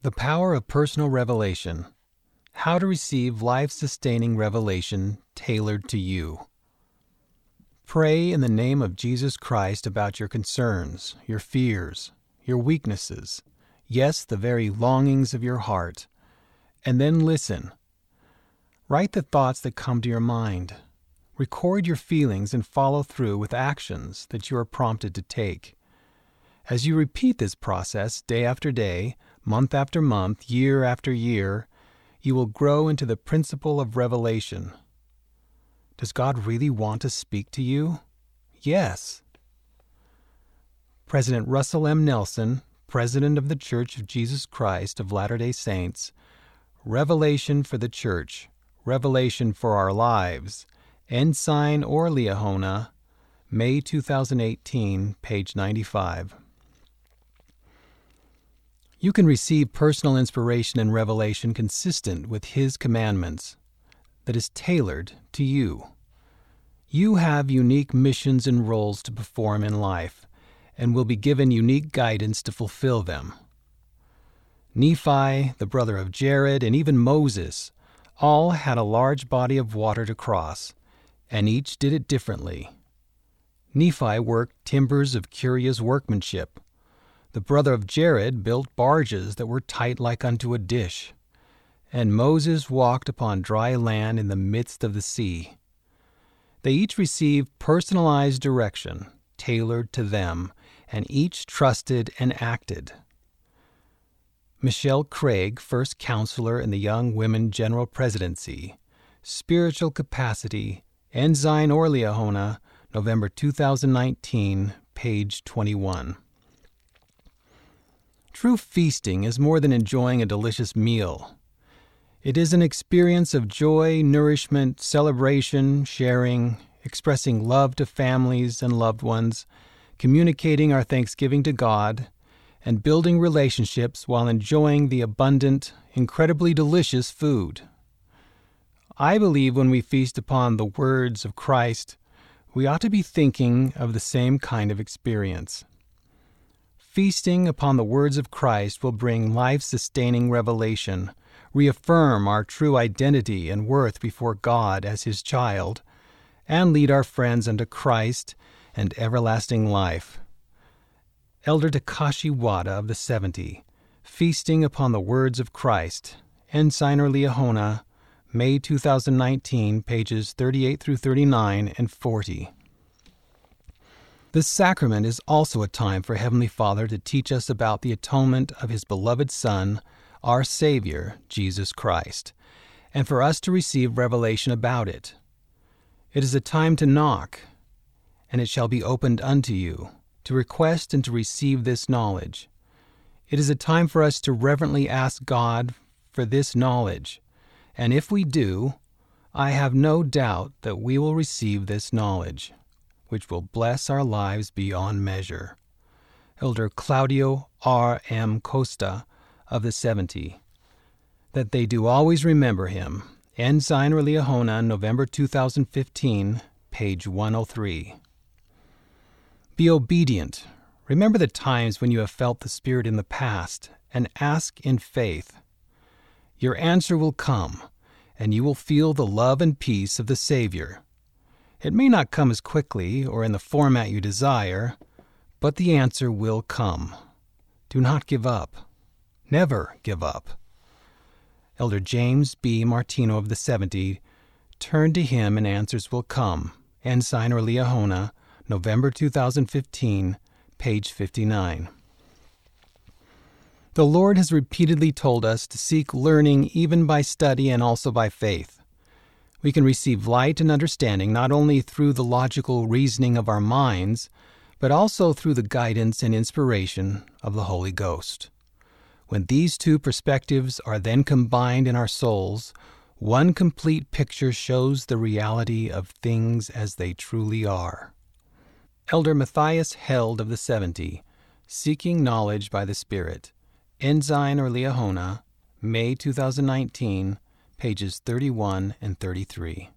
The Power of Personal Revelation How to Receive Life Sustaining Revelation Tailored to You. Pray in the name of Jesus Christ about your concerns, your fears, your weaknesses, yes, the very longings of your heart, and then listen. Write the thoughts that come to your mind. Record your feelings and follow through with actions that you are prompted to take. As you repeat this process day after day, month after month, year after year, you will grow into the principle of revelation. Does God really want to speak to you? Yes. President Russell M. Nelson, President of the Church of Jesus Christ of Latter day Saints, Revelation for the Church, Revelation for Our Lives, Ensign or Liahona, May 2018, page 95. You can receive personal inspiration and revelation consistent with His commandments that is tailored to you. You have unique missions and roles to perform in life and will be given unique guidance to fulfill them. Nephi, the brother of Jared, and even Moses all had a large body of water to cross, and each did it differently. Nephi worked timbers of curious workmanship the brother of Jared built barges that were tight like unto a dish. And Moses walked upon dry land in the midst of the sea. They each received personalized direction, tailored to them, and each trusted and acted. Michelle Craig, first counselor in the Young Women General Presidency, Spiritual Capacity, Ensign or Liahona, November 2019, page 21. True feasting is more than enjoying a delicious meal. It is an experience of joy, nourishment, celebration, sharing, expressing love to families and loved ones, communicating our thanksgiving to God, and building relationships while enjoying the abundant, incredibly delicious food. I believe when we feast upon the words of Christ, we ought to be thinking of the same kind of experience. Feasting upon the words of Christ will bring life sustaining revelation, reaffirm our true identity and worth before God as His child, and lead our friends unto Christ and everlasting life. Elder Takashi Wada of the 70, Feasting upon the Words of Christ, Ensign or Liahona, May 2019, pages 38 through 39 and 40. This sacrament is also a time for Heavenly Father to teach us about the atonement of His beloved Son, our Savior, Jesus Christ, and for us to receive revelation about it. It is a time to knock, and it shall be opened unto you, to request and to receive this knowledge. It is a time for us to reverently ask God for this knowledge, and if we do, I have no doubt that we will receive this knowledge which will bless our lives beyond measure. Elder Claudio R. M. Costa of the 70. That they do always remember him. Ensign or Liahona, November 2015, page 103. Be obedient. Remember the times when you have felt the Spirit in the past and ask in faith. Your answer will come, and you will feel the love and peace of the Savior it may not come as quickly or in the format you desire, but the answer will come. Do not give up. Never give up. Elder James B. Martino of the 70 Turn to him and answers will come. Ensign or Liahona, November 2015, page 59. The Lord has repeatedly told us to seek learning even by study and also by faith. We can receive light and understanding not only through the logical reasoning of our minds, but also through the guidance and inspiration of the Holy Ghost. When these two perspectives are then combined in our souls, one complete picture shows the reality of things as they truly are. Elder Mathias Held of the Seventy, Seeking Knowledge by the Spirit, Ensign or Liahona, May 2019, pages 31 and 33.